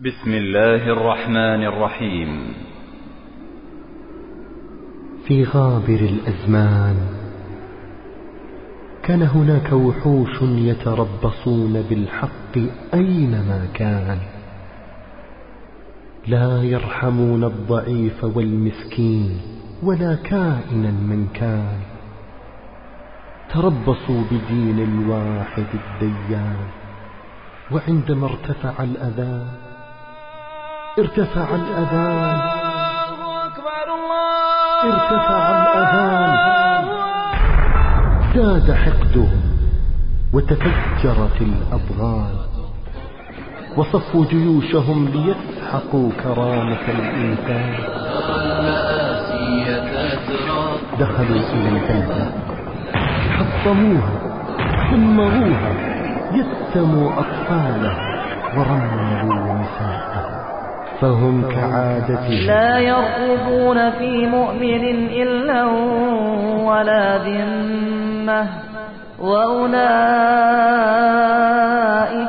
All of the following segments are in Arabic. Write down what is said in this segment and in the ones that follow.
بسم الله الرحمن الرحيم. في غابر الأزمان كان هناك وحوش يتربصون بالحق أينما كان. لا يرحمون الضعيف والمسكين ولا كائنا من كان. تربصوا بدين الواحد الديان وعندما ارتفع الأذان ارتفع الأذان. ارتفع الأذان. زاد حقدهم وتفجرت الأبغان وصفوا جيوشهم ليسحقوا كرامة الإنسان. دخلوا إلى البلدة حطموها دمروها يتموا أطفالها ورملوا نساءها فهم كعادتهم. لا يرقبون في مؤمن إلا ولا ذمة. وأولئك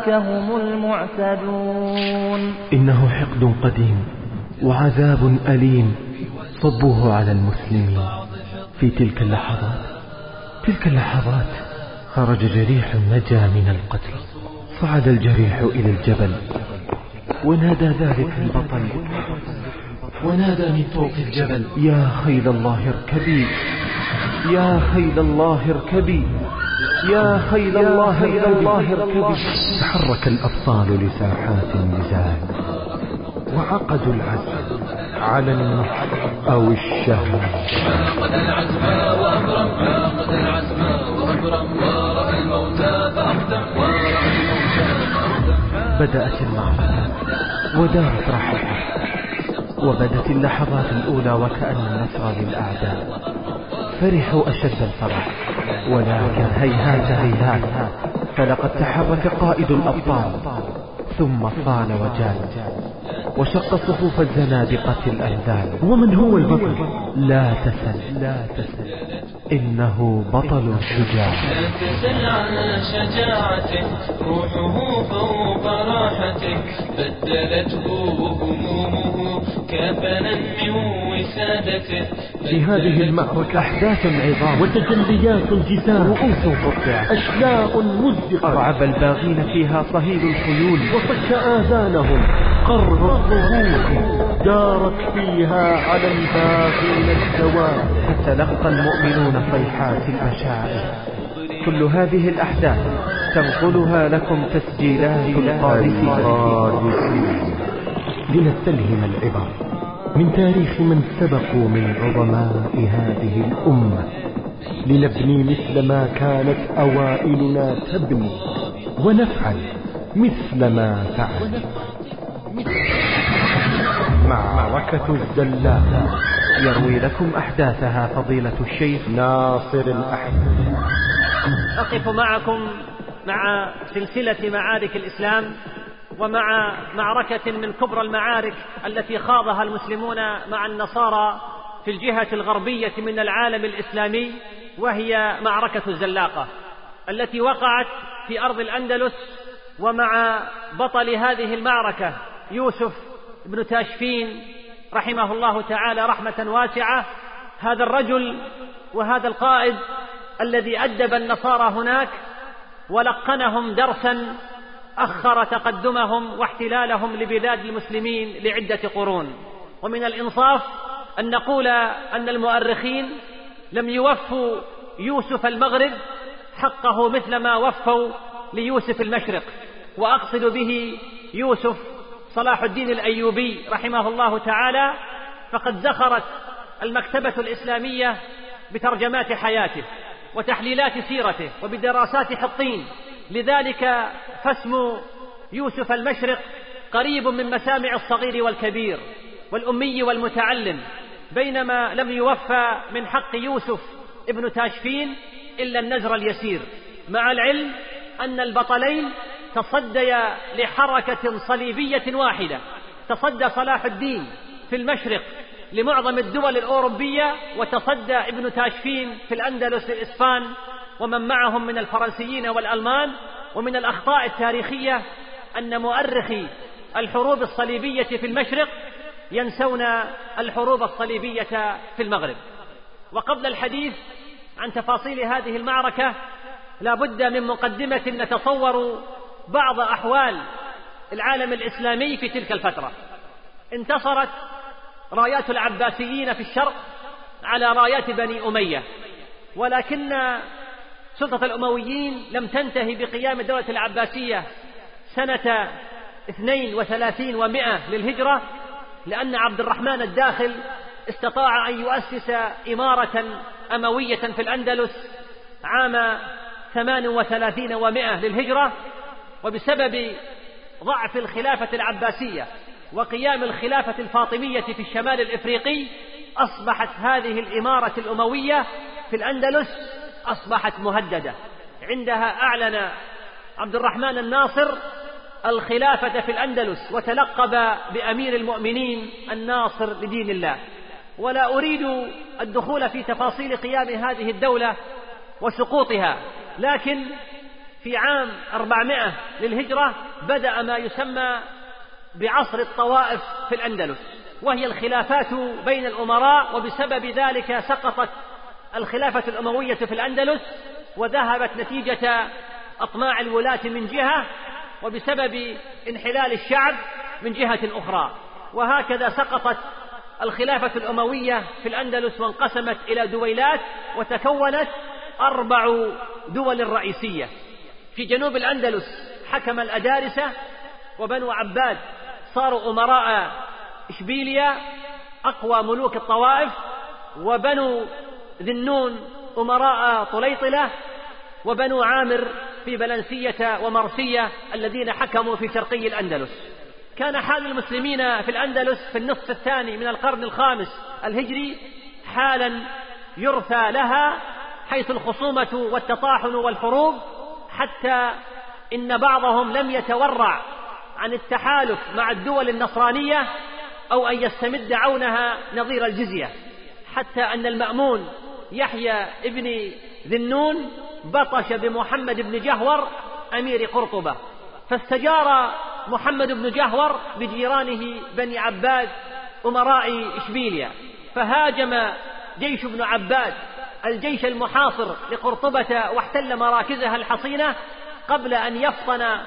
هم المعتدون. إنه حقد قديم وعذاب أليم صبوه على المسلمين. في تلك اللحظات تلك اللحظات خرج جريح نجا من القتل. صعد الجريح إلى الجبل. ونادى ذلك البطل. ونادى من فوق الجبل يا خيل الله اركبي يا خيل الله اركبي يا خيل الله اركبي. تحرك الأبطال لساحات النزال وعقدوا العزم على النصر أو الشهر. فاقد العزم وأبرم فاقد العزم وأبرم بدأت المعركة ودارت رحلها وبدت اللحظات الأولى وكأن النصر للأعداء. فرحوا أشد الفرح ولكن هيهات هيهات فلقد تحرك قائد الأبطال ثم صال وجال وشق صفوف الزنادقة الأنذال ومن هو البطل؟ لا تسل لا تسل. إنه بطل شجاع لا تسل عن شجاعته روحه فوق راحته بدلته همومه كفنا من وسادته في هذه المعركة أحداث عظام. وتجليات جسام رؤوس قطع أشلاء مزقة. أرعب الباغين فيها صهيل الخيول. وصك آذانهم. قرر الصروخ دارت فيها على الباغين الدوام. فتلقى المؤمنون صيحات المشاعر. كل هذه الأحداث تنقلها لكم تسجيلات القادسين لنستلهم العبر من تاريخ من سبقوا من عظماء هذه الأمة. لنبني مثل ما كانت أوائلنا تبني ونفعل مثل ما فعل معركة الزلاقة يروي لكم أحداثها فضيلة الشيخ ناصر الأحمد أقف معكم مع سلسلة معارك الإسلام ومع معركة من كبرى المعارك التي خاضها المسلمون مع النصارى في الجهة الغربية من العالم الإسلامي وهي معركة الزلاقة التي وقعت في أرض الأندلس ومع بطل هذه المعركة يوسف بن تاشفين رحمه الله تعالى رحمة واسعة هذا الرجل وهذا القائد الذي أدب النصارى هناك ولقنهم درسا أخر تقدمهم واحتلالهم لبلاد المسلمين لعدة قرون. ومن الإنصاف أن نقول أن المؤرخين لم يوفوا يوسف المغرب حقه مثل ما وفوا ليوسف المشرق وأقصد به يوسف صلاح الدين الأيوبي رحمه الله تعالى فقد زخرت المكتبة الإسلامية بترجمات حياته وتحليلات سيرته وبدراسات حطين. لذلك فاسم يوسف المشرق قريب من مسامع الصغير والكبير والأمي والمتعلم بينما لم يوفى من حق يوسف ابن تاشفين إلا النزر اليسير مع العلم أن البطلين تصديا لحركة صليبية واحدة. تصدى صلاح الدين في المشرق لمعظم الدول الأوروبية وتصدى ابن تاشفين في الأندلس للإسبان ومن معهم من الفرنسيين والألمان ومن الأخطاء التاريخية أن مؤرخي الحروب الصليبية في المشرق ينسون الحروب الصليبية في المغرب. وقبل الحديث عن تفاصيل هذه المعركة لا بد من مقدمة نتصور بعض أحوال العالم الإسلامي في تلك الفترة. انتصرت رايات العباسيين في الشرق على رايات بني أمية ولكن سلطة الأمويين لم تنتهي بقيام الدولة العباسية سنة اثنين وثلاثين ومائة للهجرة لأن عبد الرحمن الداخل استطاع أن يؤسس إمارة أموية في الأندلس عام ثمان وثلاثين ومائة للهجرة. وبسبب ضعف الخلافة العباسية وقيام الخلافة الفاطمية في الشمال الإفريقي أصبحت هذه الإمارة الأموية في الأندلس أصبحت مهددة. عندها أعلن عبد الرحمن الناصر الخلافة في الأندلس وتلقب بأمير المؤمنين الناصر لدين الله. ولا أريد الدخول في تفاصيل قيام هذه الدولة وسقوطها لكن في عام 400 للهجرة بدأ ما يسمى بعصر الطوائف في الأندلس وهي الخلافات بين الأمراء وبسبب ذلك سقطت الخلافة الأموية في الأندلس وذهبت نتيجة أطماع الولاة من جهة وبسبب انحلال الشعب من جهة أخرى. وهكذا سقطت الخلافة الأموية في الأندلس وانقسمت إلى دويلات وتكونت أربع دول رئيسية. في جنوب الأندلس حكم الأدارسة وبنو عباد صاروا أمراء إشبيليا أقوى ملوك الطوائف وبنو ذنون أمراء طليطلة وبنو عامر في بلنسية ومرسية الذين حكموا في شرقي الأندلس. كان حال المسلمين في الأندلس في النصف الثاني من القرن الخامس الهجري حالا يرثى لها حيث الخصومة والتطاحن والحروب حتى إن بعضهم لم يتورع عن التحالف مع الدول النصرانية أو أن يستمد عونها نظير الجزية حتى أن المأمون يحيى ابن ذنون بطش بمحمد بن جهور أمير قرطبة. فاستجار محمد بن جهور بجيرانه بني عباد أمراء إشبيليا فهاجم جيش ابن عباد الجيش المحاصر لقرطبة واحتل مراكزها الحصينة قبل أن يفطن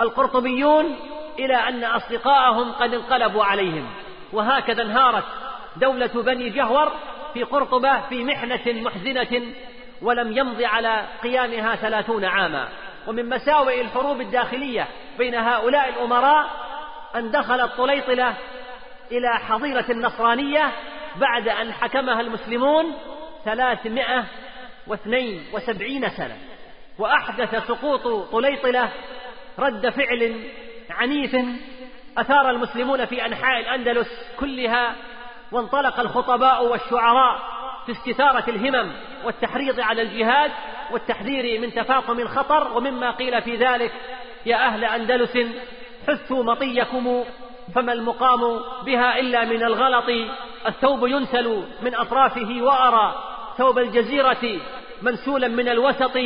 القرطبيون إلى أن أصدقاءهم قد انقلبوا عليهم. وهكذا انهارت دولة بني جهور في قرطبة في محنة محزنة ولم يمض على قيامها ثلاثون عاما. ومن مساوئ الحروب الداخلية بين هؤلاء الأمراء أن دخلت طليطلة إلى حظيرة النصرانية بعد أن حكمها المسلمون ثلاثمائة واثنين وسبعين سنة وأحدث سقوط طليطلة رد فعل عنيف أثار المسلمون في أنحاء الأندلس كلها وانطلق الخطباء والشعراء في استثارة الهمم والتحريض على الجهاد والتحذير من تفاقم الخطر ومما قيل في ذلك يا أهل أندلس حثوا مطيكم فما المقام بها إلا من الغلط الثوب ينسل من أطرافه وأرى ثوب الجزيرة منسولا من الوسط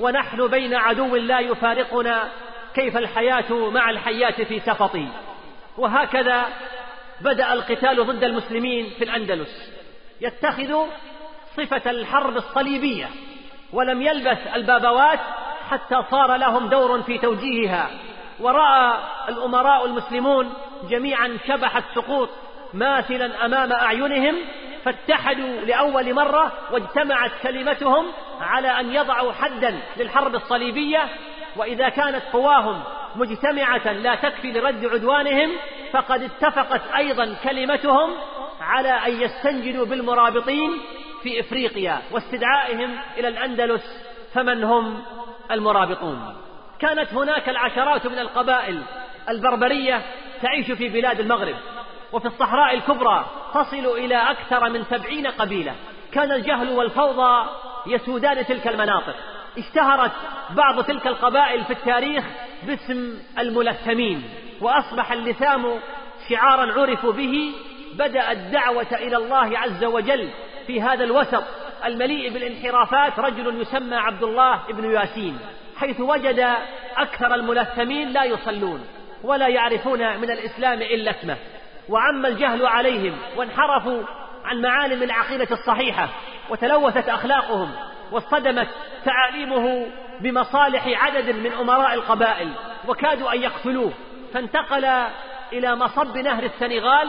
ونحن بين عدو لا يفارقنا كيف الحياة مع الحياة في سفط وهكذا بدأ القتال ضد المسلمين في الأندلس. يتخذ صفة الحرب الصليبية ولم يلبث البابوات حتى صار لهم دور في توجيهها. ورأى الأمراء المسلمون جميعا شبح السقوط ماثلا أمام أعينهم فاتحدوا لأول مرة واجتمعت كلمتهم على أن يضعوا حدا للحرب الصليبية وإذا كانت قواهم مجتمعة لا تكفي لرد عدوانهم فقد اتفقت أيضا كلمتهم على أن يستنجدوا بالمرابطين في إفريقيا واستدعائهم إلى الأندلس فمن هم المرابطون؟ كانت هناك العشرات من القبائل البربرية تعيش في بلاد المغرب. وفي الصحراء الكبرى تصل إلى أكثر من سبعين قبيلة. كان الجهل والفوضى يسودان تلك المناطق. اشتهرت بعض تلك القبائل في التاريخ باسم الملثمين وأصبح اللثام شعارا عرفوا به بدأ الدعوة إلى الله عز وجل في هذا الوسط. المليء بالانحرافات رجل يسمى عبد الله بن ياسين حيث وجد أكثر الملثمين لا يصلون ولا يعرفون من الإسلام إلا اسمه. وعم الجهل عليهم وانحرفوا عن معالم العقيدة الصحيحة وتلوثت أخلاقهم واصطدمت تعاليمه بمصالح عدد من أمراء القبائل وكادوا أن يقتلوه. فانتقل إلى مصب نهر السنغال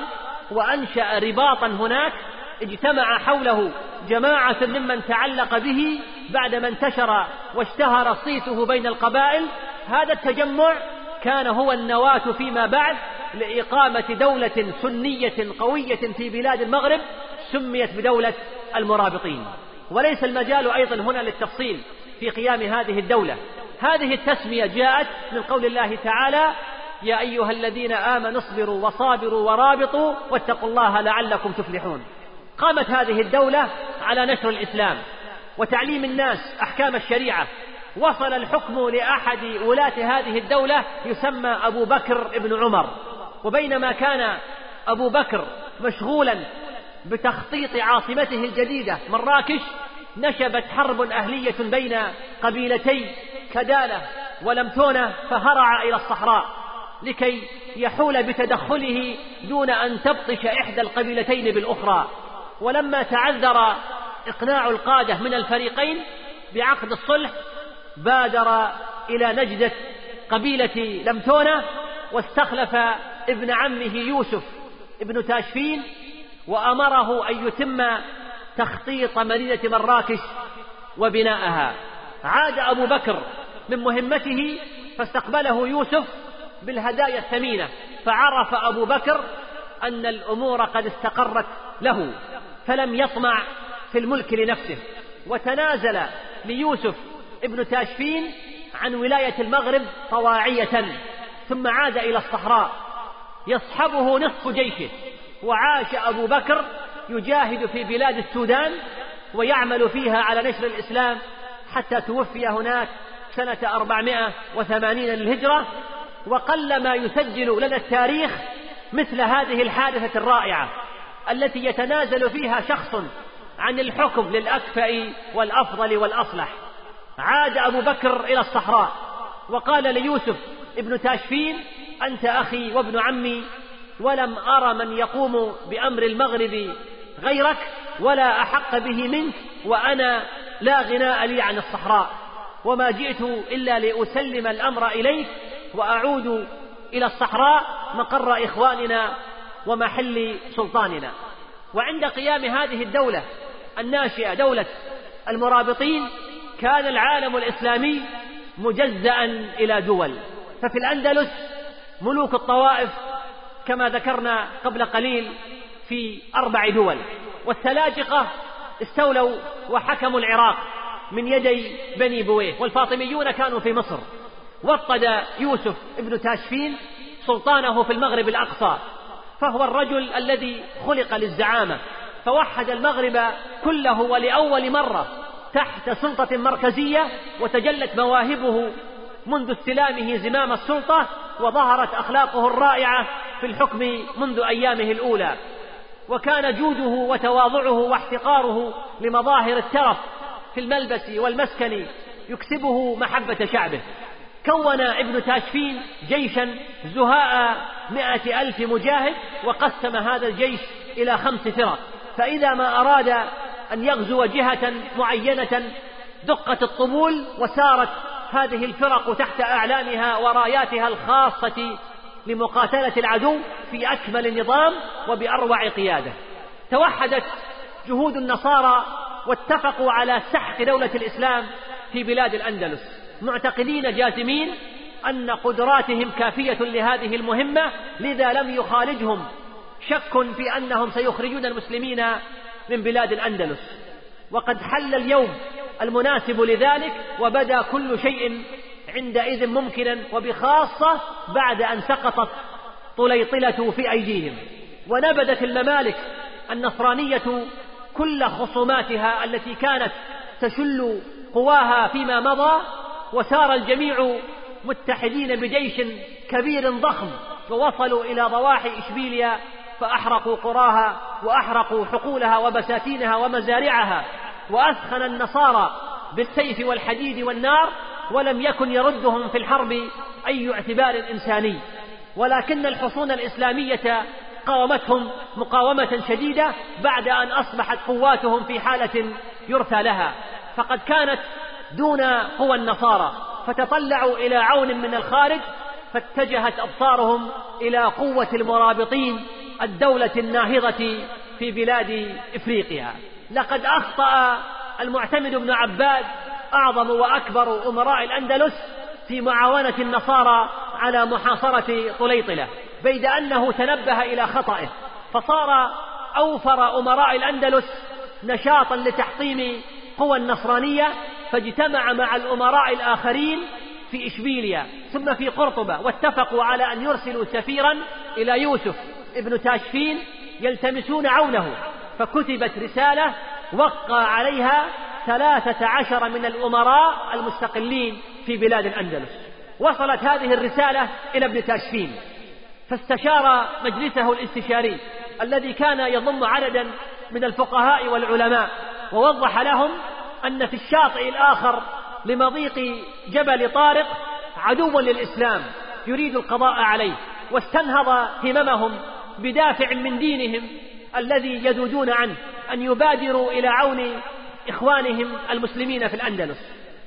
وأنشأ رباطا هناك اجتمع حوله جماعة ممن تعلق به بعدما انتشر واشتهر صيته بين القبائل. هذا التجمع كان هو النواة فيما بعد لإقامة دولة سنية قوية في بلاد المغرب سميت بدولة المرابطين. وليس المجال أيضا هنا للتفصيل في قيام هذه الدولة. هذه التسمية جاءت من قول الله تعالى يا أيها الذين آمنوا اصبروا وصابروا ورابطوا واتقوا الله لعلكم تفلحون. قامت هذه الدولة على نشر الإسلام وتعليم الناس أحكام الشريعة. وصل الحكم لأحد ولاة هذه الدولة يسمى أبو بكر بن عمر. وبينما كان أبو بكر مشغولا بتخطيط عاصمته الجديدة مراكش نشبت حرب أهلية بين قبيلتي كدالة ولمتونة فهرع إلى الصحراء لكي يحول بتدخله دون أن تبطش إحدى القبيلتين بالأخرى. ولما تعذر إقناع القادة من الفريقين بعقد الصلح بادر إلى نجدة قبيلة لمتونة واستخلف ابن عمه يوسف ابن تاشفين وأمره أن يتم تخطيط مدينة مراكش وبناءها. عاد أبو بكر من مهمته فاستقبله يوسف بالهدايا الثمينة فعرف أبو بكر أن الأمور قد استقرت له فلم يطمع في الملك لنفسه. وتنازل ليوسف ابن تاشفين عن ولاية المغرب طواعية ثم عاد إلى الصحراء. يصحبه نصف جيشه. وعاش أبو بكر يجاهد في بلاد السودان ويعمل فيها على نشر الإسلام حتى توفي هناك سنة أربعمائة وثمانين للهجرة. وقل ما يسجل لنا التاريخ مثل هذه الحادثة الرائعة التي يتنازل فيها شخص عن الحكم للأكفأ والأفضل والأصلح. عاد أبو بكر إلى الصحراء وقال ليوسف ابن تاشفين أنت أخي وابن عمي ولم أر من يقوم بأمر المغرب غيرك ولا أحق به منك وأنا لا غناء لي عن الصحراء. وما جئت إلا لأسلم الأمر إليك وأعود إلى الصحراء مقر إخواننا ومحل سلطاننا. وعند قيام هذه الدولة الناشئة دولة المرابطين كان العالم الإسلامي مجزأ إلى دول. ففي الأندلس ملوك الطوائف كما ذكرنا قبل قليل في أربع دول والسلاجقة استولوا وحكموا العراق من يدي بني بويه والفاطميون كانوا في مصر وطد يوسف ابن تاشفين سلطانه في المغرب الأقصى فهو الرجل الذي خلق للزعامة فوحد المغرب كله ولأول مرة تحت سلطة مركزية وتجلت مواهبه منذ استلامه زمام السلطة وظهرت أخلاقه الرائعة في الحكم منذ أيامه الأولى. وكان جوده وتواضعه واحتقاره لمظاهر الترف في الملبس والمسكن يكسبه محبة شعبه. كون ابن تاشفين جيشا زهاء مائة ألف مجاهد وقسم هذا الجيش إلى خمس فرق. فإذا ما أراد أن يغزو جهة معينة دقت الطبول وسارت هذه الفرق تحت أعلامها وراياتها الخاصة لمقاتلة العدو في أكمل نظام وبأروع قيادة. توحدت جهود النصارى واتفقوا على سحق دولة الإسلام في بلاد الأندلس. معتقدين جازمين أن قدراتهم كافية لهذه المهمة لذا لم يخالجهم. شك في أنهم سيخرجون المسلمين من بلاد الأندلس. وقد حل اليوم المناسب لذلك وبدا كل شيء عندئذ ممكنا وبخاصة بعد أن سقطت طليطلة في أيديهم. ونبذت الممالك النصرانية كل خصوماتها التي كانت تشل قواها فيما مضى وسار الجميع متحدين بجيش كبير ضخم ووصلوا إلى ضواحي إشبيليا فأحرقوا قراها وأحرقوا حقولها وبساتينها ومزارعها. وأثخن النصارى بالسيف والحديد والنار ولم يكن يردهم في الحرب أي اعتبار إنساني. ولكن الحصون الإسلامية قاومتهم مقاومة شديدة بعد أن أصبحت قواتهم في حالة يرثى لها. فقد كانت دون قوى النصارى فتطلعوا إلى عون من الخارج فاتجهت أبصارهم إلى قوة المرابطين الدولة الناهضة في بلاد إفريقيا. لقد أخطأ المعتمد بن عباد أعظم وأكبر أمراء الأندلس في معاونة النصارى على محاصرة طليطلة بيد أنه تنبه إلى خطئه فصار أوفر أمراء الأندلس نشاطا لتحطيم قوى النصرانية فاجتمع مع الأمراء الآخرين في إشبيليا ثم في قرطبة واتفقوا على أن يرسلوا سفيرا إلى يوسف ابن تاشفين يلتمسون عونه. فكتبت رسالة وقع عليها ثلاثة عشر من الأمراء المستقلين في بلاد الأندلس. وصلت هذه الرسالة إلى ابن تاشفين. فاستشار مجلسه الاستشاري الذي كان يضم عددا من الفقهاء والعلماء ووضح لهم أن في الشاطئ الآخر لمضيق جبل طارق عدوا للإسلام يريد القضاء عليه واستنهض هممهم بدافع من دينهم الذي يذودون عنه أن يبادروا إلى عون إخوانهم المسلمين في الأندلس.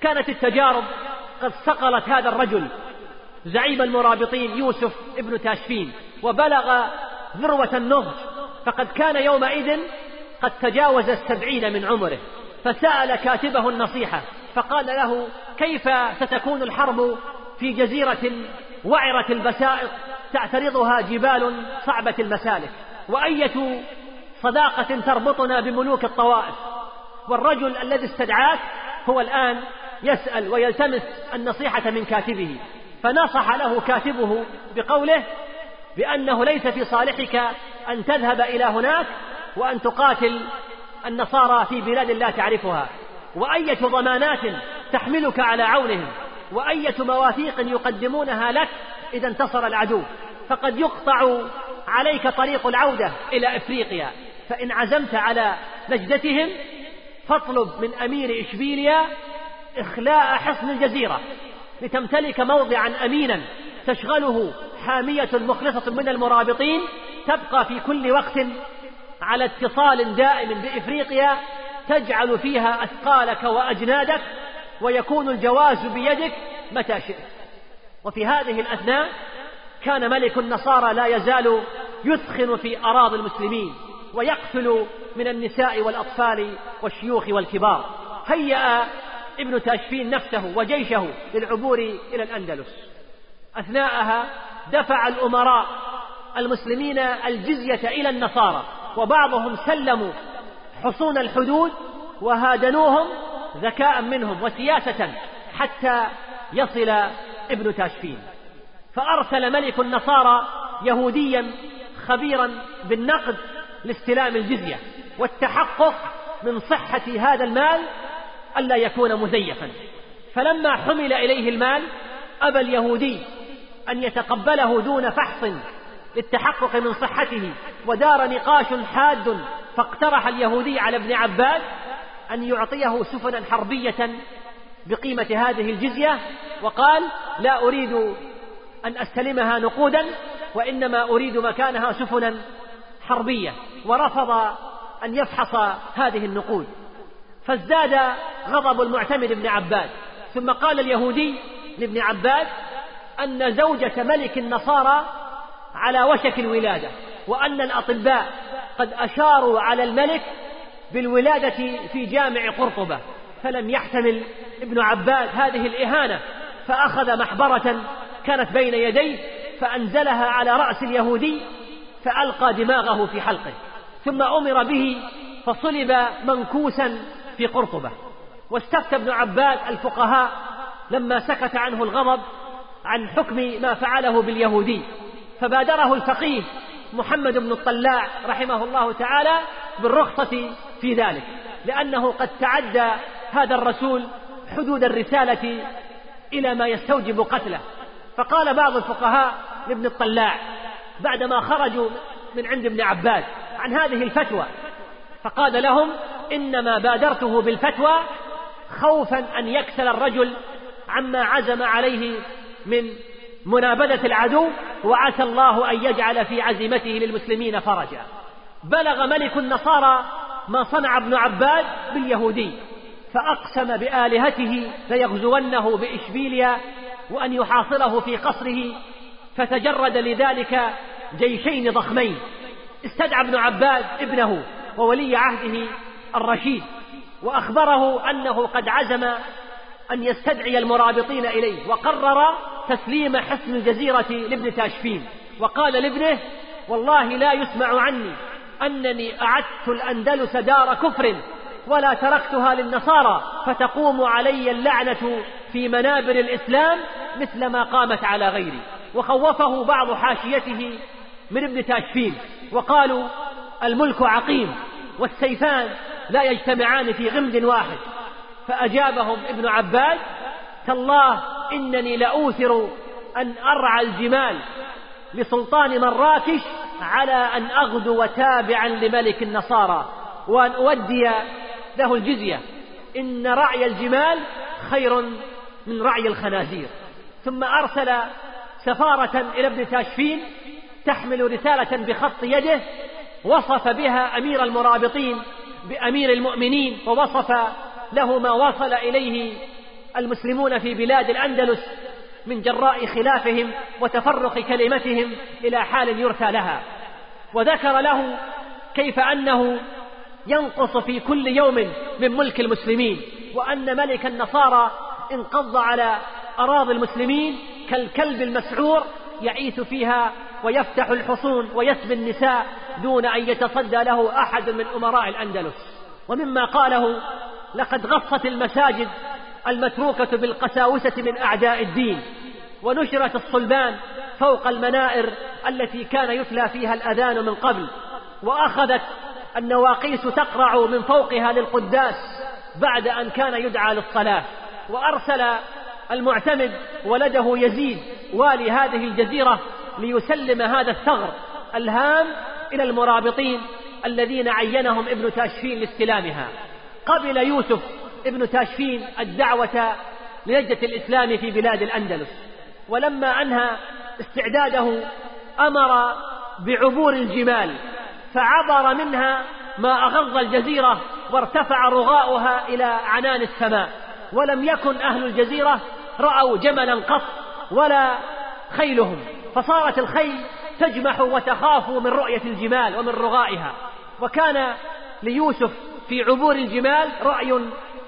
كانت التجارب قد صقلت هذا الرجل زعيم المرابطين يوسف ابن تاشفين وبلغ ذروة النضج. فقد كان يومئذ قد تجاوز السبعين من عمره. فسأل كاتبه النصيحة فقال له كيف ستكون الحرب في جزيرة وعرة البسائط؟ تعترضها جبال صعبة المسالك. وأية صداقة تربطنا بملوك الطوائف. والرجل الذي استدعاك هو الآن يسأل ويلتمس النصيحة من كاتبه. فنصح له كاتبه بقوله بأنه ليس في صالحك أن تذهب إلى هناك وأن تقاتل النصارى في بلاد لا تعرفها. وأية ضمانات تحملك على عونهم. وأية مواثيق يقدمونها لك إذا انتصر العدو. فقد يقطع عليك طريق العودة إلى إفريقيا. فإن عزمت على نجدتهم فاطلب من أمير إشبيليا إخلاء حصن الجزيرة لتمتلك موضعا أمينا تشغله حامية مخلصة من المرابطين تبقى في كل وقت على اتصال دائم بإفريقيا تجعل فيها أثقالك وأجنادك ويكون الجواز بيدك متى شئت. وفي هذه الأثناء كان ملك النصارى لا يزال يثخن في أراضي المسلمين ويقتل من النساء والأطفال والشيوخ والكبار. هيأ ابن تاشفين نفسه وجيشه للعبور إلى الأندلس. أثناءها دفع الأمراء المسلمين الجزية إلى النصارى وبعضهم سلموا حصون الحدود وهادنوهم ذكاء منهم وسياسة حتى يصل ابن تاشفين. فأرسل ملك النصارى يهوديا خبيرا بالنقد لاستلام الجزية والتحقق من صحة هذا المال ألا يكون مزيفا. فلما حمل إليه المال أبى اليهودي أن يتقبله دون فحص للتحقق من صحته ودار نقاش حاد فاقترح اليهودي على ابن عباس أن يعطيه سفنا حربية بقيمة هذه الجزية وقال لا أريد أن أستلمها نقودا وإنما أريد مكانها سفنا حربية ورفض أن يفحص هذه النقود. فازداد غضب المعتمد بن عباس ثم قال اليهودي لابن عباس أن زوجة ملك النصارى على وشك الولادة وأن الأطباء قد أشاروا على الملك بالولادة في جامع قرطبة. فلم يحتمل ابن عباس هذه الإهانة. فأخذ محبرة كانت بين يديه فأنزلها على رأس اليهودي فألقى دماغه في حلقه م أمر به فصلب منكوسا في قرطبة. واستفتى ابن عباس الفقهاء لما سكت عنه الغضب عن حكم ما فعله باليهودي فبادره الفقيه محمد بن الطلاع رحمه الله تعالى بالرخصة في ذلك لأنه قد تعدى هذا الرسول حدود الرسالة إلى ما يستوجب قتله. فقال بعض الفقهاء لابن الطلاع بعدما خرجوا من عند ابن عباس عن هذه الفتوى فقال لهم إنما بادرته بالفتوى خوفا أن يكسل الرجل عما عزم عليه من منابذة العدو وعسى الله أن يجعل في عزيمته للمسلمين فرجا. بلغ ملك النصارى ما صنع ابن عباد باليهودي فأقسم بآلهته ليغزونه بإشبيليا وأن يحاصره في قصره فتجرد لذلك جيشين ضخمين. استدعى ابن عباد ابنه وولي عهده الرشيد وأخبره أنه قد عزم أن يستدعي المرابطين إليه وقرر تسليم حصن الجزيرة لابن تاشفين. وقال لابنه والله لا يسمع عني أنني أعدت الأندلس دار كفر ولا تركتها للنصارى فتقوم علي اللعنة في منابر الإسلام مثل ما قامت على غيري. وخوفه بعض حاشيته من ابن تاشفين. وقالوا الملك عقيم والسيفان لا يجتمعان في غمد واحد. فأجابهم ابن عباس تالله إنني لأوثر أن أرعى الجمال لسلطان مراكش على أن أغدو تابعا لملك النصارى وأن أودي له الجزية. إن رعي الجمال خير من رعي الخنازير. ثم أرسل سفارة إلى ابن تاشفين تحمل رسالة بخط يده وصف بها أمير المرابطين بأمير المؤمنين ووصف له ما وصل إليه المسلمون في بلاد الأندلس من جراء خلافهم وتفرق كلمتهم إلى حال يرثى لها. وذكر له كيف أنه ينقص في كل يوم من ملك المسلمين وأن ملك النصارى انقض على أراضي المسلمين كالكلب المسعور يعيث فيها ويفتح الحصون ويسبي النساء دون أن يتصدى له أحد من أمراء الأندلس. ومما قاله لقد غصت المساجد المتروكة بالقساوسة من أعداء الدين ونشرت الصلبان فوق المنائر التي كان يتلى فيها الأذان من قبل وأخذت النواقيس تقرع من فوقها للقداس بعد أن كان يدعى للصلاة وأرسل المعتمد ولده يزيد والي هذه الجزيرة ليسلم هذا الثغر الهام إلى المرابطين الذين عينهم ابن تاشفين لاستلامها. قبل يوسف ابن تاشفين الدعوة لنجدة الإسلام في بلاد الأندلس ولما أنهى استعداده أمر بعبور الجمال فعبر منها ما أغض الجزيرة وارتفع رغاؤها إلى عنان السماء. ولم يكن أهل الجزيرة رأوا جملا قط ولا خيلهم فصارت الخيل تجمح وتخاف من رؤية الجمال ومن رغائها. وكان ليوسف في عبور الجمال رأي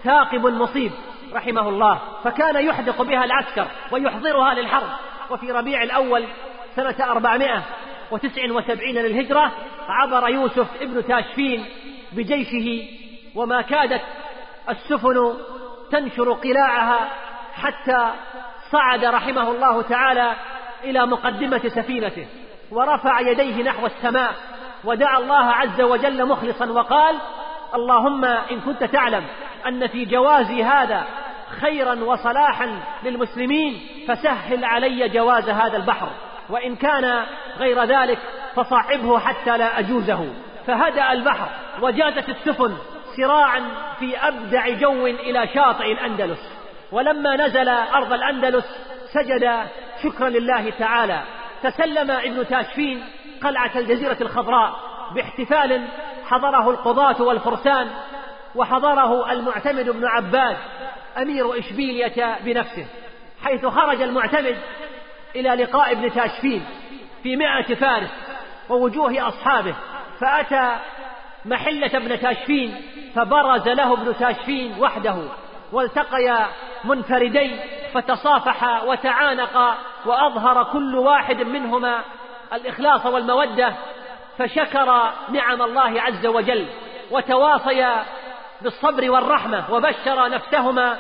ثاقب مصيب رحمه الله فكان يحدق بها العسكر ويحضرها للحرب. وفي ربيع الأول سنة أربعمائة وتسع وسبعين للهجرة عبر يوسف ابن تاشفين بجيشه وما كادت السفن تنشر قلاعها حتى صعد رحمه الله تعالى إلى مقدمة سفينته ورفع يديه نحو السماء ودعا الله عز وجل مخلصا وقال اللهم إن كنت تعلم أن في جوازي هذا خيرا وصلاحا للمسلمين فسهل علي جواز هذا البحر. وإن كان غير ذلك فصعبه حتى لا أجوزه. فهدأ البحر وجازت السفن سراعا في أبدع جو إلى شاطئ الأندلس. ولما نزل أرض الأندلس سجد شكرا لله تعالى. تسلم ابن تاشفين قلعة الجزيرة الخضراء باحتفال حضره القضاة والفرسان وحضره المعتمد بن عباد أمير إشبيلية بنفسه حيث خرج المعتمد إلى لقاء ابن تاشفين في مئة فارس ووجوه أصحابه فأتى محلة ابن تاشفين فبرز له ابن تاشفين وحده والتقيا منفردين فتصافحا وتعانقا وأظهر كل واحد منهما الإخلاص والمودة فشكر نعم الله عز وجل وتواصيا بالصبر والرحمة وبشر نفسهما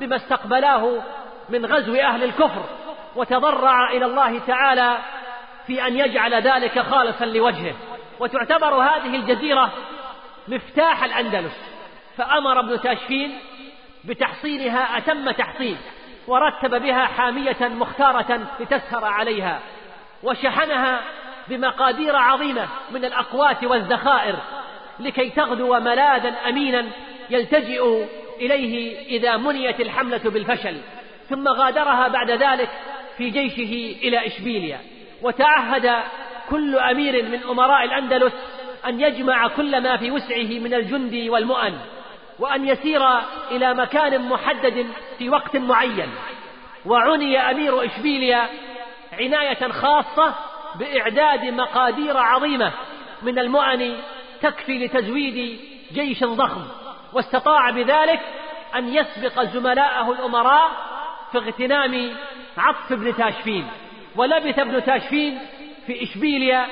بما استقبلاه من غزو أهل الكفر. وتضرع إلى الله تعالى في أن يجعل ذلك خالصا لوجهه. وتعتبر هذه الجزيرة مفتاح الأندلس. فأمر ابن تاشفين بتحصينها أتم تحصين ورتب بها حامية مختارة لتسهر عليها. وشحنها بمقادير عظيمة من الأقوات والذخائر لكي تغدو ملاذا أمينا يلتجئ إليه إذا منيت الحملة بالفشل. ثم غادرها بعد ذلك في جيشه إلى إشبيليا وتعهد كل أمير من أمراء الأندلس أن يجمع كل ما في وسعه من الجند والمؤن وأن يسير إلى مكان محدد في وقت معين. وعني أمير إشبيليا عناية خاصة بإعداد مقادير عظيمة من المؤن تكفي لتزويد جيش ضخم واستطاع بذلك أن يسبق زملائه الأمراء في اغتنام عطف ابن تاشفين ولبث ابن تاشفين في إشبيليا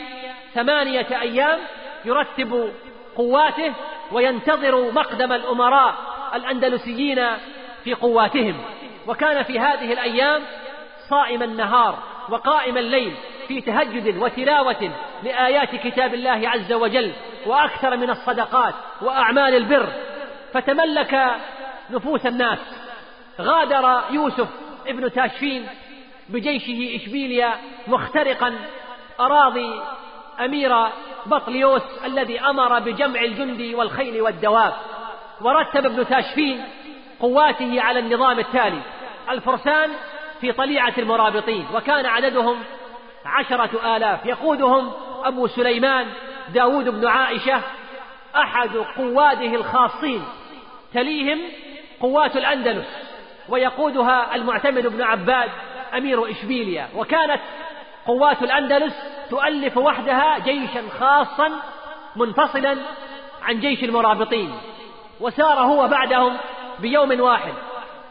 ثمانية أيام يرتب قواته وينتظر مقدم الأمراء الأندلسيين في قواتهم. وكان في هذه الأيام صائم النهار وقائم الليل في تهجد وتلاوة لآيات كتاب الله عز وجل وأكثر من الصدقات وأعمال البر. فتملك نفوس الناس. غادر يوسف ابن تاشفين بجيشه إشبيليا مخترقا أراضي أمير بطليوس الذي أمر بجمع الجند والخيل والدواب. ورتب ابن تاشفين قواته على النظام التالي الفرسان في طليعة المرابطين وكان عددهم عشرة آلاف. يقودهم أبو سليمان داود بن عائشة أحد قواده الخاصين. تليهم قوات الأندلس. ويقودها المعتمد بن عباد أمير إشبيليا. وكانت قوات الأندلس تؤلف وحدها جيشا خاصا منفصلا عن جيش المرابطين. وسار هو بعدهم بيوم واحد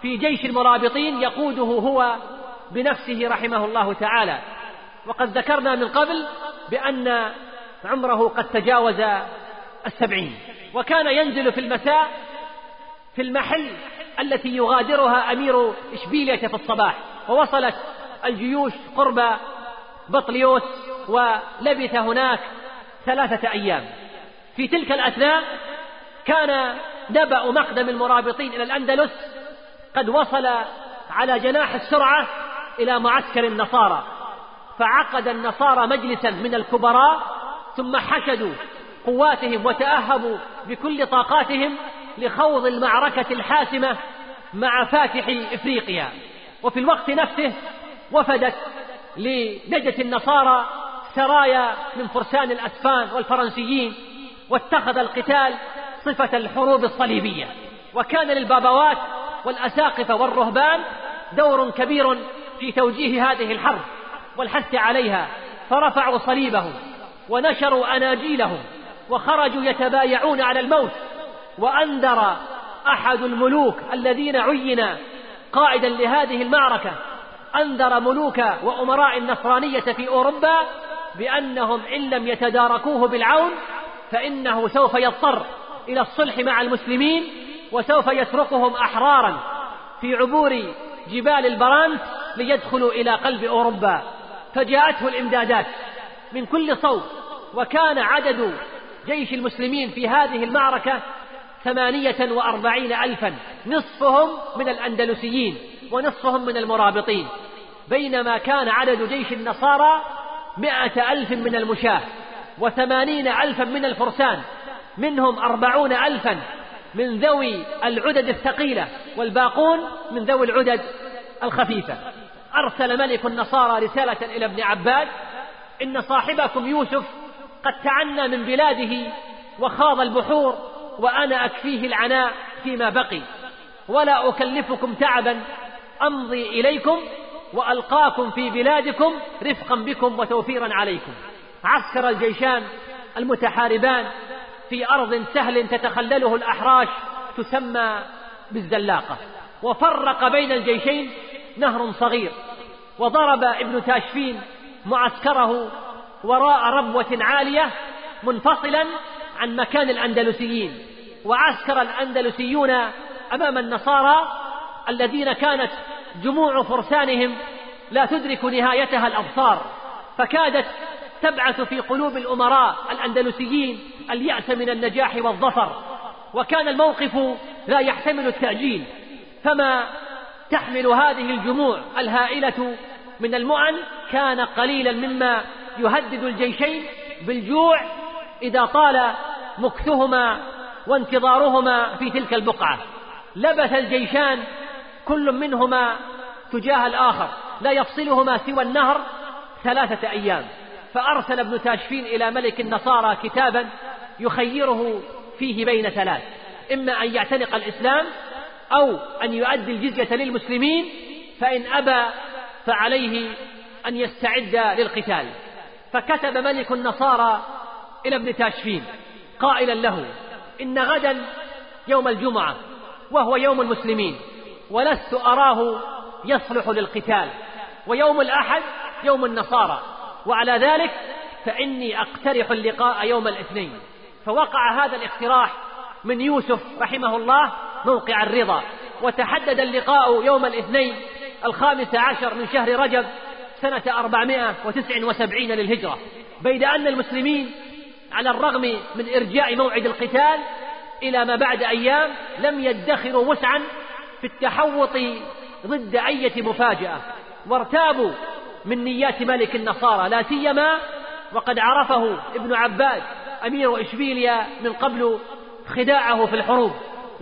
في جيش المرابطين يقوده هو بنفسه رحمه الله تعالى. وقد ذكرنا من قبل بأن عمره قد تجاوز السبعين. وكان ينزل في المساء في المحل التي يغادرها أمير إشبيلية في الصباح. ووصلت الجيوش قرب بطليوس ولبث هناك ثلاثة أيام. في تلك الأثناء كان نبأ مقدم المرابطين إلى الأندلس قد وصل على جناح السرعة إلى معسكر النصارى. فعقد النصارى مجلسا من الكبراء ثم حشدوا قواتهم وتأهبوا بكل طاقاتهم لخوض المعركة الحاسمة مع فاتح إفريقيا. وفي الوقت نفسه وفدت لنجة النصارى سرايا من فرسان الأسبان والفرنسيين واتخذ القتال صفة الحروب الصليبية. وكان للبابوات والأساقفة والرهبان دور كبير في توجيه هذه الحرب والحث عليها. فرفعوا صليبهم ونشروا أناجيلهم وخرجوا يتبايعون على الموت. وأنذر أحد الملوك الذين عين قائدا لهذه المعركة. أنذر ملوك وأمراء النصرانية في أوروبا بأنهم إن لم يتداركوه بالعون فإنه سوف يضطر إلى الصلح مع المسلمين وسوف يتركهم أحرارا في عبور جبال البرانس ليدخلوا إلى قلب أوروبا. فجاءته الإمدادات من كل صوب وكان عدد جيش المسلمين في هذه المعركة ثمانية وأربعين ألفا نصفهم من الأندلسيين ونصفهم من المرابطين. بينما كان عدد جيش النصارى مائة ألف من المشاة وثمانين ألفا من الفرسان منهم أربعون ألفا من ذوي العدد الثقيلة والباقون من ذوي العدد الخفيفة. أرسل ملك النصارى رسالة إلى ابن عباد إن صاحبكم يوسف قد تعنى من بلاده وخاض البحور وأنا أكفيه العناء فيما بقي. ولا أكلفكم تعبا. أمضي إليكم وألقاكم في بلادكم رفقا بكم وتوفيرا عليكم. عسكر الجيشان المتحاربان في أرض سهل تتخلله الأحراش تسمى بالزلاقة. وفرق بين الجيشين نهر صغير. وضرب ابن تاشفين معسكره وراء ربوة عالية منفصلا عن مكان الأندلسيين. وعسكر الأندلسيون أمام النصارى الذين كانت جموع فرسانهم لا تدرك نهايتها الأبصار فكادت تبعث في قلوب الأمراء الأندلسيين اليأس من النجاح والظفر وكان الموقف لا يحتمل التأجيل فما تحمل هذه الجموع الهائلة من المؤن كان قليلا مما يهدد الجيشين بالجوع إذا طال مكثهما وانتظارهما في تلك البقعة. لبث الجيشان كل منهما تجاه الآخر لا يفصلهما سوى النهر ثلاثة أيام. فأرسل ابن تاشفين إلى ملك النصارى كتابا يخيره فيه بين ثلاث إما أن يعتنق الإسلام أو أن يؤدي الجزية للمسلمين فإن أبى فعليه أن يستعد للقتال. فكتب ملك النصارى إلى ابن تاشفين قائلا له إن غدا يوم الجمعة وهو يوم المسلمين ولست أراه يصلح للقتال ويوم الأحد يوم النصارى وعلى ذلك فإني أقترح اللقاء يوم الاثنين. فوقع هذا الاقتراح من يوسف رحمه الله موقع الرضا وتحدد اللقاء يوم الاثنين الخامس عشر من شهر رجب سنة أربعمائة وتسع وسبعين للهجرة بيد أن المسلمين على الرغم من إرجاء موعد القتال إلى ما بعد أيام لم يدخروا وسعا في التحوط ضد أية مفاجأة. وارتابوا من نيات ملك النصارى لا سيما وقد عرفه ابن عباد أمير إشبيليا من قبل خداعه في الحروب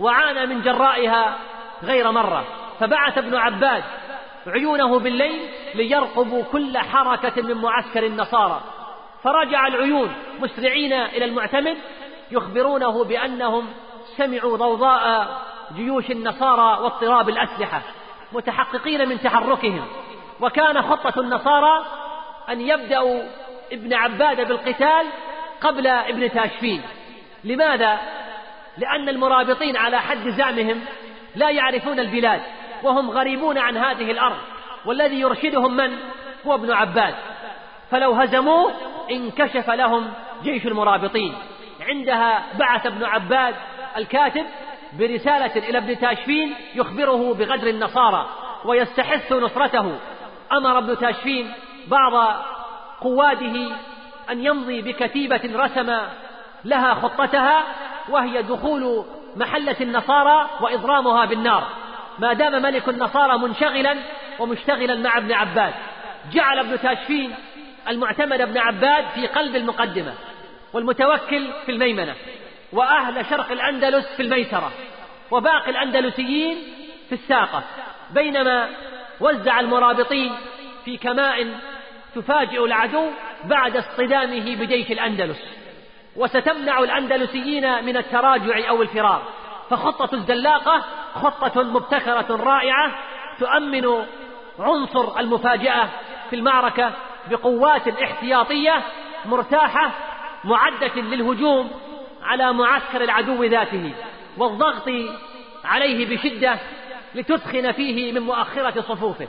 وعانى من جرائها غير مرة. فبعث ابن عباد عيونه بالليل ليرقبوا كل حركة من معسكر النصارى. فرجع العيون مسرعين إلى المعتمد يخبرونه بأنهم سمعوا ضوضاء جيوش النصارى واضطراب الأسلحة متحققين من تحركهم وكان خطة النصارى أن يبدأوا ابن عباد بالقتال قبل ابن تاشفين لماذا؟ لأن المرابطين على حد زعمهم لا يعرفون البلاد وهم غريبون عن هذه الأرض والذي يرشدهم من؟ هو ابن عباد فلو هزموه انكشف لهم جيش المرابطين. عندها بعث ابن عباد الكاتب برسالة إلى ابن تاشفين يخبره بغدر النصارى ويستحث نصرته. أمر ابن تاشفين بعض قواده أن يمضي بكتيبة رسم لها خطتها وهي دخول محلة النصارى وإضرامها بالنار. ما دام ملك النصارى منشغلا ومشتغلا مع ابن عباد جعل ابن تاشفين المعتمد ابن عباد في قلب المقدمة والمتوكل في الميمنة وأهل شرق الأندلس في الميسرة وباقي الأندلسيين في الساقة بينما وزع المرابطين في كماء تفاجئ العدو بعد اصطدامه بجيش الأندلس. وستمنع الأندلسيين من التراجع أو الفرار. فخطة الزلاقة خطة مبتكرة رائعة تؤمن عنصر المفاجأة في المعركة بقوات احتياطية مرتاحة معدة للهجوم على معسكر العدو ذاته والضغط عليه بشدة لتثخن فيه من مؤخرة صفوفه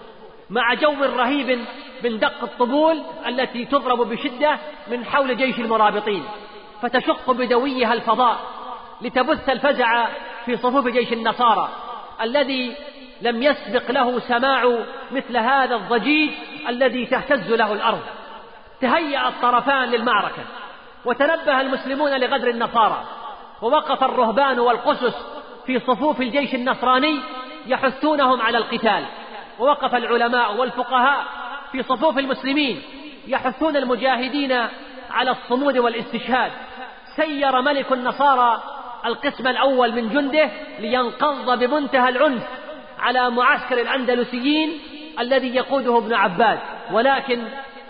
مع جو رهيب من دق الطبول التي تضرب بشدة من حول جيش المرابطين فتشق بدويها الفضاء لتبث الفزع في صفوف جيش النصارى الذي لم يسبق له سماع مثل هذا الضجيج الذي تهتز له الأرض. تهيأ الطرفان للمعركة وتنبه المسلمون لغدر النصارى ووقف الرهبان والقسس في صفوف الجيش النصراني يحثونهم على القتال. ووقف العلماء والفقهاء في صفوف المسلمين يحثون المجاهدين على الصمود والاستشهاد. سير ملك النصارى القسم الأول من جنده لينقض بمنتهى العنف على معسكر الأندلسيين الذي يقوده ابن عباد ولكن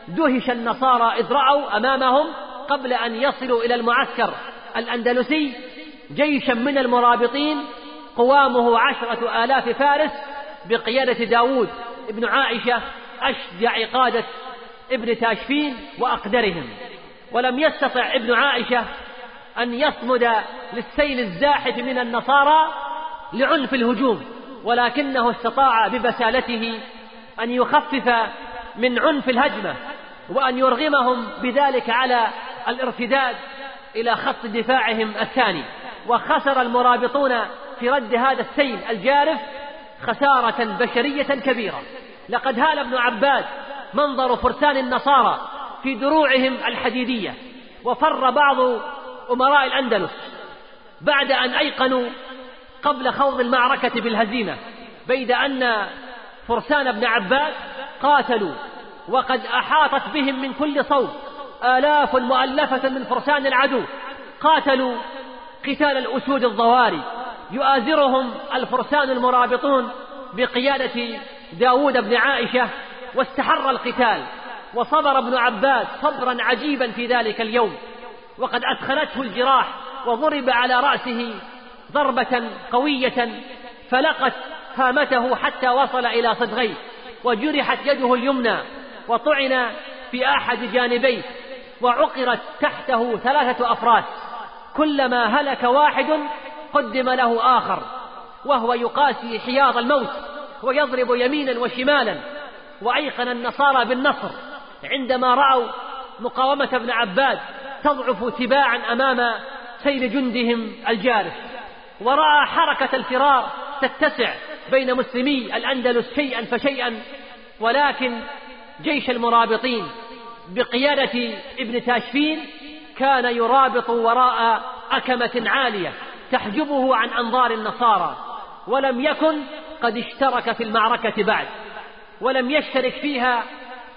دهش النصارى إذ رأوا أمامهم قبل أن يصلوا إلى المعسكر الأندلسي جيشا من المرابطين قوامه عشرة آلاف فارس بقيادة داود ابن عائشة أشجع قادة ابن تاشفين وأقدرهم. ولم يستطع ابن عائشة أن يصمد للسيل الزاحف من النصارى لعنف الهجوم. ولكنه استطاع ببسالته أن يخفف من عنف الهجمة وأن يرغمهم بذلك على الارتداد إلى خط دفاعهم الثاني. وخسر المرابطون في رد هذا السيل الجارف خسارة بشرية كبيرة. لقد هال ابن عباد منظر فرسان النصارى في دروعهم الحديدية وفر بعض أمراء الأندلس بعد أن أيقنوا قبل خوض المعركة بالهزيمة بيد أن فرسان ابن عباد قاتلوا وقد أحاطت بهم من كل صوب آلاف مؤلفة من فرسان العدو قاتلوا قتال الأسود الضواري يؤازرهم الفرسان المرابطون بقيادة داود بن عائشة واستحر القتال وصبر ابن عباس صبرا عجيبا في ذلك اليوم وقد أدخلته الجراح وضرب على رأسه ضربة قوية فلقت هامته حتى وصل إلى صدغيه وجرحت يده اليمنى وطعن في أحد جانبيه وعقرت تحته ثلاثة أفراد. كلما هلك واحد قدم له آخر وهو يقاسي حياض الموت ويضرب يمينا وشمالا وأيقن النصارى بالنصر. عندما رأوا مقاومة ابن عباد تضعف تباعا أمام سيل جندهم الجارف ورأى حركة الفرار تتسع بين مسلمي الأندلس شيئا فشيئا ولكن جيش المرابطين بقيادة ابن تاشفين كان يرابط وراء أكمة عالية تحجبه عن أنظار النصارى ولم يكن قد اشترك في المعركة بعد ولم يشترك فيها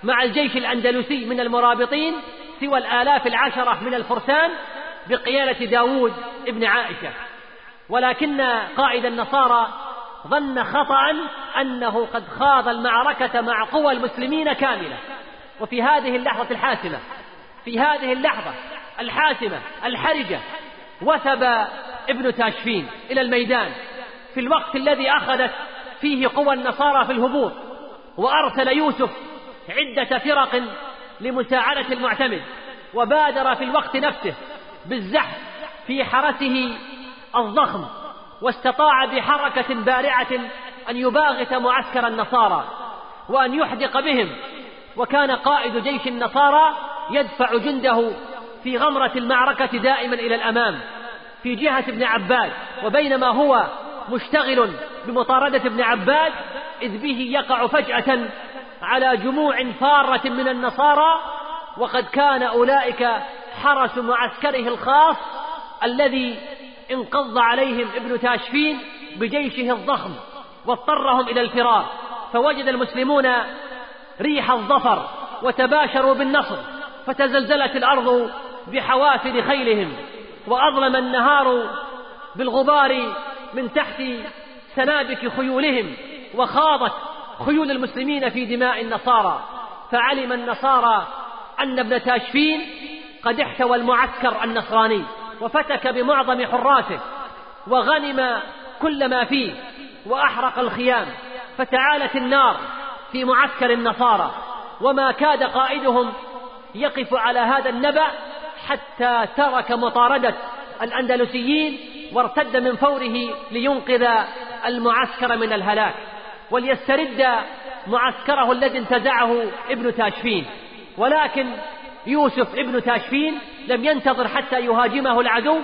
مع الجيش الأندلسي من المرابطين سوى الآلاف العشرة من الفرسان بقيادة داود ابن عائشة. ولكن قائد النصارى ظن خطأ أنه قد خاض المعركة مع قوى المسلمين كاملة. وفي هذه اللحظة الحاسمة في هذه اللحظة الحاسمة الحرجة وثب ابن تاشفين إلى الميدان في الوقت الذي أخذت فيه قوى النصارى في الهبوط وأرسل يوسف عدة فرق لمساعدة المعتمد وبادر في الوقت نفسه بالزحف في حرسه الضخم واستطاع بحركة بارعة أن يباغت معسكر النصارى وأن يحدق بهم وكان قائد جيش النصارى يدفع جنده في غمرة المعركة دائما إلى الأمام في جهة ابن عباد وبينما هو مشتغل بمطاردة ابن عباد إذ به يقع فجأة على جموع فارة من النصارى وقد كان أولئك حرس معسكره الخاص الذي انقض عليهم ابن تاشفين بجيشه الضخم واضطرهم إلى الفرار فوجد المسلمون ريح الظفر وتباشروا بالنصر فتزلزلت الأرض بحوافر خيلهم وأظلم النهار بالغبار من تحت سنابك خيولهم وخاضت خيول المسلمين في دماء النصارى فعلم النصارى أن ابن تاشفين قد احتوى المعسكر النصراني. وفتك بمعظم حراسه وغنم كل ما فيه وأحرق الخيام فتعالت النار في معسكر النصارى وما كاد قائدهم يقف على هذا النبأ حتى ترك مطاردة الأندلسيين وارتد من فوره لينقذ المعسكر من الهلاك وليسترد معسكره الذي انتزعه ابن تاشفين ولكن يوسف ابن تاشفين لم ينتظر حتى يهاجمه العدو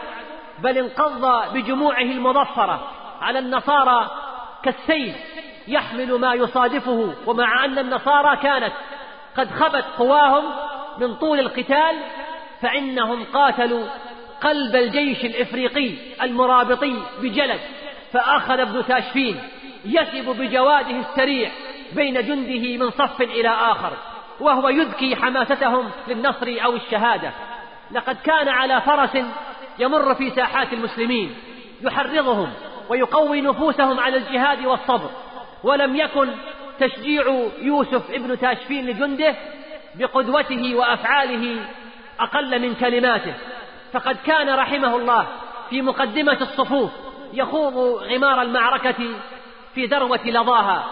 بل انقض بجموعه المظفرة على النصارى كالسيل يحمل ما يصادفه ومع أن النصارى كانت قد خبت قواهم من طول القتال فإنهم قاتلوا قلب الجيش الإفريقي المرابطي بجلد فأخذ ابن تاشفين يسب بجواده السريع بين جنده من صف إلى آخر وهو يذكي حماستهم للنصر أو الشهادة. لقد كان على فرس يمر في ساحات المسلمين يحرضهم ويقوي نفوسهم على الجهاد والصبر. ولم يكن تشجيع يوسف ابن تاشفين لجنده بقدوته وأفعاله أقل من كلماته. فقد كان رحمه الله في مقدمة الصفوف يخوض غمار المعركة في ذروة لظاها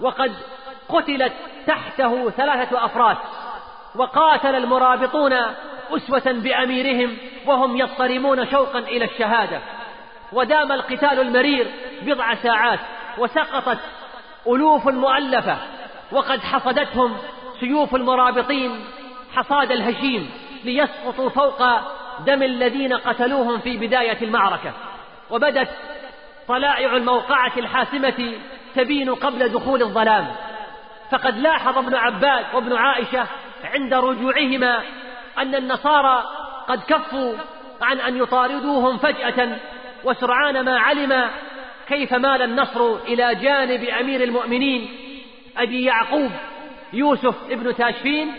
وقد قتلت تحته ثلاثة أفراد وقاتل المرابطون أسوة بأميرهم وهم يضطرمون شوقا إلى الشهادة. ودام القتال المرير بضع ساعات وسقطت ألوف مؤلفة وقد حصدتهم سيوف المرابطين حصاد الهشيم ليسقطوا فوق دم الذين قتلوهم في بداية المعركة. وبدت طلائع الموقعة الحاسمة تبين قبل دخول الظلام. فقد لاحظ ابن عباد وابن عائشة عند رجوعهما أن النصارى قد كفوا عن أن يطاردوهم فجأة وسرعان ما علم كيف مال النصر إلى جانب أمير المؤمنين أبي يعقوب يوسف ابن تاشفين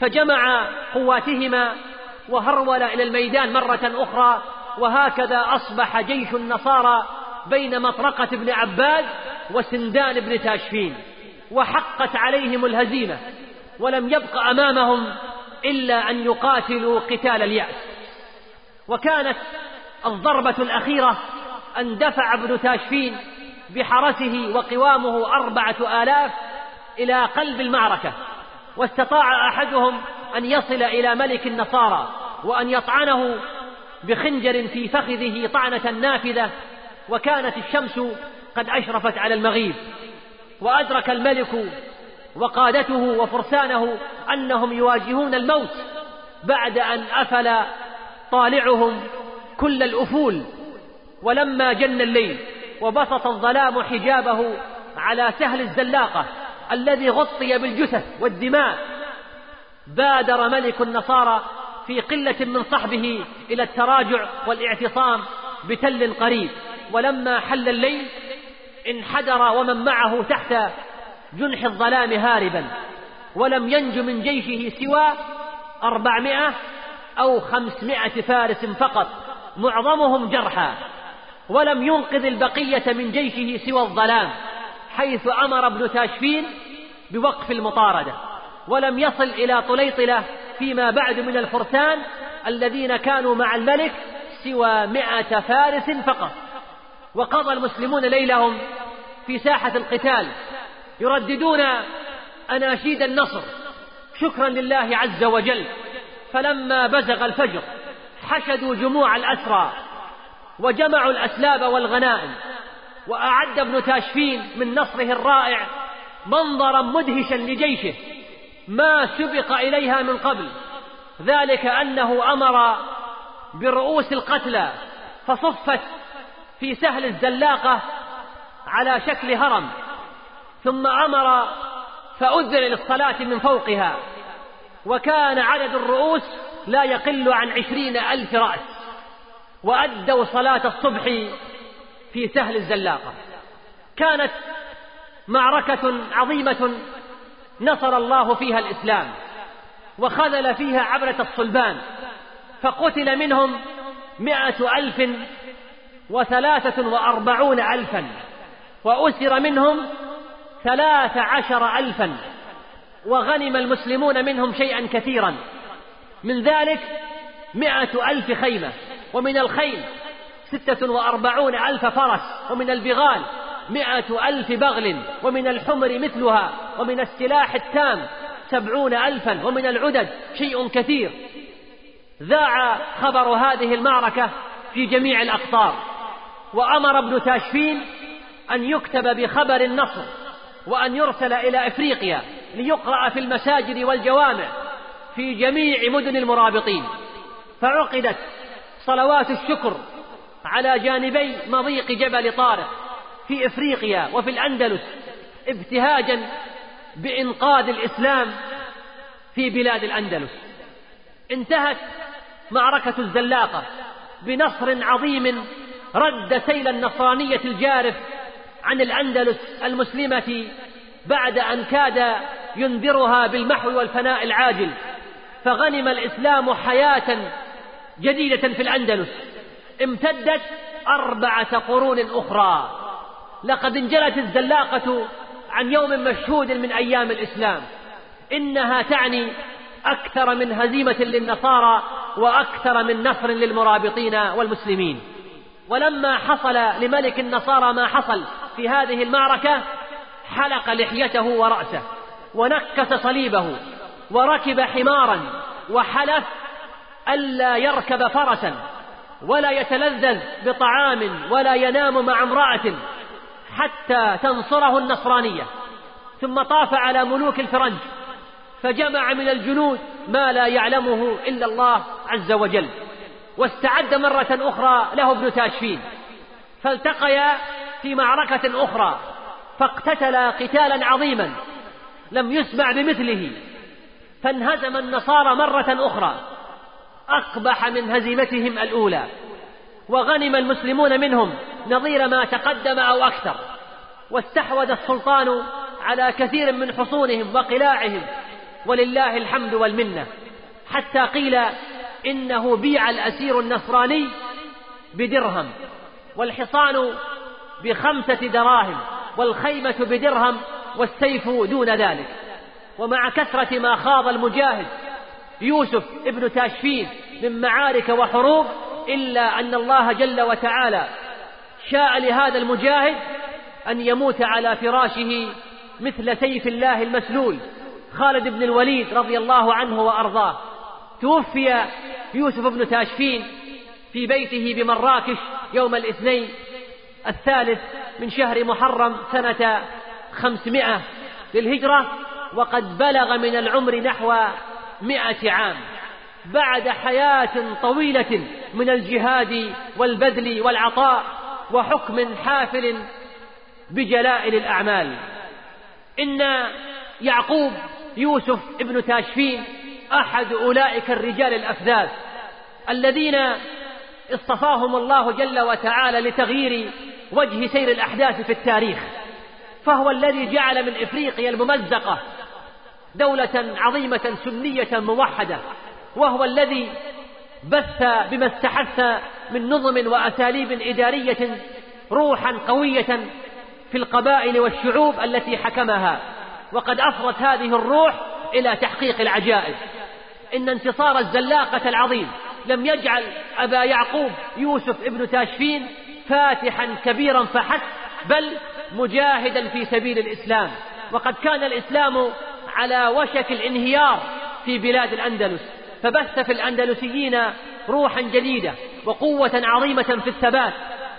فجمع قواتهما وهرول إلى الميدان مرة أخرى وهكذا أصبح جيش النصارى بين مطرقة ابن عباد وسندان ابن تاشفين وحقت عليهم الهزيمة ولم يبق أمامهم إلا أن يقاتلوا قتال اليأس. وكانت الضربة الأخيرة أن دفع ابن تاشفين بحرسه وقوامه أربعة آلاف إلى قلب المعركة واستطاع أحدهم أن يصل إلى ملك النصارى وأن يطعنه بخنجر في فخذه طعنة نافذة وكانت الشمس قد أشرفت على المغيب. وأدرك الملك وقادته وفرسانه أنهم يواجهون الموت بعد أن أفل طالعهم كل الأفول. ولما جن الليل وبسط الظلام حجابه على سهل الزلاقة الذي غطي بالجثث والدماء بادر ملك النصارى في قلة من صحبه إلى التراجع والاعتصام بتل قريب. ولما حل الليل انحدر ومن معه تحت جنح الظلام هاربا ولم ينج من جيشه سوى أربعمائة أو خمسمائة فارس فقط معظمهم جرحى ولم ينقذ البقية من جيشه سوى الظلام حيث أمر ابن تاشفين بوقف المطاردة ولم يصل إلى طليطلة فيما بعد من الفرسان الذين كانوا مع الملك سوى مائة فارس فقط. وقضى المسلمون ليلهم في ساحة القتال يرددون أناشيد النصر. شكرا لله عز وجل. فلما بزغ الفجر حشدوا جموع الأسرى وجمعوا الأسلاب والغنائم وأعد ابن تاشفين من نصره الرائع منظرا مدهشا لجيشه. ما سبق إليها من قبل. ذلك أنه أمر برؤوس القتلى فصفت في سهل الزلاقة على شكل هرم. ثم أمر فأذن للصلاة من فوقها. وكان عدد الرؤوس لا يقل عن عشرين ألف رأس. وأدوا صلاة الصبح في سهل الزلاقة. كانت معركة عظيمة نصر الله فيها الإسلام. وخذل فيها عبرة الصلبان. فقتل منهم مائة ألف وثلاثة وأربعون ألفا. وأسر منهم ثلاث عشر ألفا. وغنم المسلمون منهم شيئا كثيرا. من ذلك مائة ألف خيمة. ومن الخيل ستة وأربعون ألف فرس. ومن البغال مائة ألف بغل. ومن الحمر مثلها. ومن السلاح التام سبعون ألفا. ومن العدد شيء كثير. ذاع خبر هذه المعركة في جميع الأقطار. وأمر ابن تاشفين أن يكتب بخبر النصر. وأن يرسل إلى إفريقيا ليقرأ في المساجد والجوامع في جميع مدن المرابطين. فعقدت صلوات الشكر على جانبي مضيق جبل طارق في إفريقيا وفي الأندلس ابتهاجا بإنقاذ الإسلام في بلاد الأندلس. انتهت معركة الزلاقة بنصر عظيم رد سيل النصرانية الجارف عن الأندلس المسلمة بعد أن كاد ينذرها بالمحو والفناء العاجل فغنم الإسلام حياة جديدة في الأندلس امتدت أربعة قرون أخرى. لقد انجلت الزلاقة عن يوم مشهود من أيام الإسلام إنها تعني أكثر من هزيمة للنصارى وأكثر من نصر للمرابطين والمسلمين. ولما حصل لملك النصارى ما حصل في هذه المعركة حلق لحيته ورأسه ونكس صليبه وركب حمارا وحلف ألا يركب فرسا ولا يتلذذ بطعام ولا ينام مع امرأة حتى تنصره النصرانية. ثم طاف على ملوك الفرنج فجمع من الجنود ما لا يعلمه إلا الله عز وجل واستعد مرة أخرى له ابن تاشفين. فالتقيا في معركة أخرى فاقتتلا قتالا عظيما لم يسمع بمثله فانهزم النصارى مرة أخرى أقبح من هزيمتهم الأولى وغنم المسلمون منهم نظير ما تقدم أو أكثر واستحوذ السلطان على كثير من حصونهم وقلاعهم ولله الحمد والمنة حتى قيل إنه بيع الأسير النصراني بدرهم والحصان بخمسة دراهم والخيمة بدرهم والسيف دون ذلك. ومع كثرة ما خاض المجاهد يوسف ابن تاشفين من معارك وحروب إلا أن الله جل وتعالى شاء لهذا المجاهد أن يموت على فراشه مثل سيف الله المسلول خالد بن الوليد رضي الله عنه وأرضاه. توفي يوسف بن تاشفين في بيته بمراكش يوم الاثنين الثالث من شهر محرم سنة خمسمائة للهجرة وقد بلغ من العمر نحو مائة عام. بعد حياة طويلة من الجهاد والبذل والعطاء وحكم حافل بجلائل الأعمال. إن يعقوب يوسف ابن تاشفين أحد أولئك الرجال الأفذاذ الذين اصطفاهم الله جل وتعالى لتغيير وجه سير الأحداث في التاريخ فهو الذي جعل من إفريقيا الممزقة دولة عظيمة سنية موحدة وهو الذي بث بما استحث من نظم وأساليب إدارية روحا قوية في القبائل والشعوب التي حكمها وقد أفضت هذه الروح إلى تحقيق العجائب. إن انتصار الزلاقة العظيم لم يجعل أبا يعقوب يوسف ابن تاشفين فاتحا كبيرا فحسب بل مجاهدا في سبيل الإسلام. وقد كان الإسلام على وشك الانهيار في بلاد الأندلس فبث في الأندلسيين روحا جديدة وقوة عظيمة في الثبات.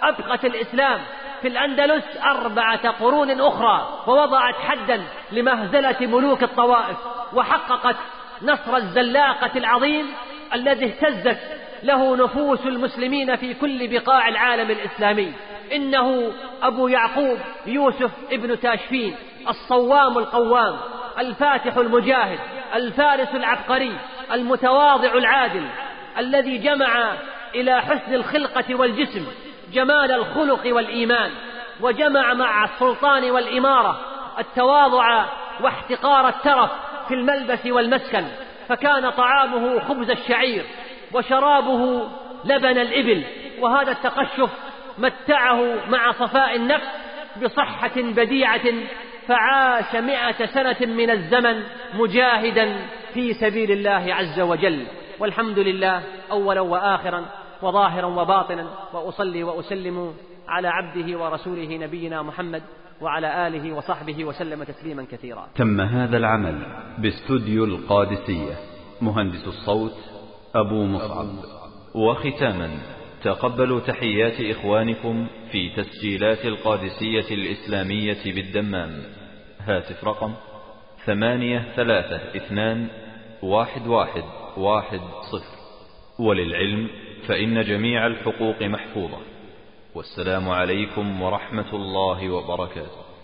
أبقت الإسلام في الأندلس أربعة قرون أخرى ووضعت حدا لمهزلة ملوك الطوائف وحققت نصر الزلاقة العظيم الذي اهتزت له نفوس المسلمين في كل بقاع العالم الإسلامي. إنه أبو يعقوب يوسف ابن تاشفين الصوام القوام الفاتح المجاهد الفارس العبقري المتواضع العادل الذي جمع إلى حسن الخلقة والجسم جمال الخلق والإيمان وجمع مع السلطان والإمارة التواضع واحتقار الترف في الملبس والمسكن فكان طعامه خبز الشعير وشرابه لبن الإبل وهذا التقشف متعه مع صفاء النفس بصحة بديعة فعاش مئة سنة من الزمن مجاهدا في سبيل الله عز وجل. والحمد لله أولا وآخرا وظاهرا وباطنا وأصلي وأسلم على عبده ورسوله نبينا محمد وعلى آله وصحبه وسلم تسليما كثيرا. تم هذا العمل باستوديو القادسية. مهندس الصوت أبو مصعب. وختاما تقبلوا تحيات إخوانكم في تسجيلات القادسية الإسلامية بالدمام. هاتف رقم ثمانية ثلاثة اثنان واحد واحد واحد صفر. وللعلم فإن جميع الحقوق محفوظة. والسلام عليكم ورحمة الله وبركاته.